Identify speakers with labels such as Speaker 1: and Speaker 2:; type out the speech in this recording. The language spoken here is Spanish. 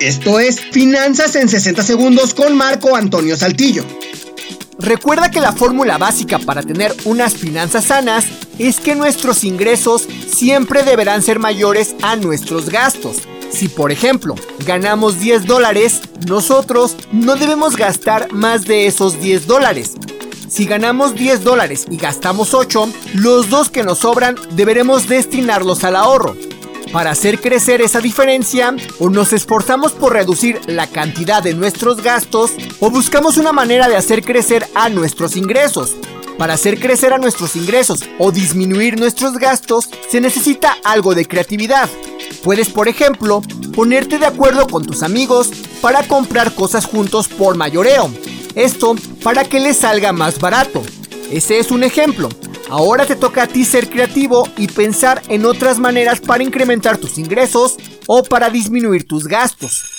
Speaker 1: Esto es Finanzas en 60 segundos con Marco Antonio Saltillo.
Speaker 2: Recuerda que la fórmula básica para tener unas finanzas sanas es que nuestros ingresos siempre deberán ser mayores a nuestros gastos. Si por ejemplo ganamos 10 dólares, nosotros no debemos gastar más de esos 10 dólares. Si ganamos 10 dólares y gastamos 8, los dos que nos sobran deberemos destinarlos al ahorro. Para hacer crecer esa diferencia, o nos esforzamos por reducir la cantidad de nuestros gastos, o buscamos una manera de hacer crecer a nuestros ingresos. Para hacer crecer a nuestros ingresos o disminuir nuestros gastos, se necesita algo de creatividad. Puedes, por ejemplo, ponerte de acuerdo con tus amigos para comprar cosas juntos por mayoreo. Esto para que les salga más barato. Ese es un ejemplo. Ahora te toca a ti ser creativo y pensar en otras maneras para incrementar tus ingresos o para disminuir tus gastos.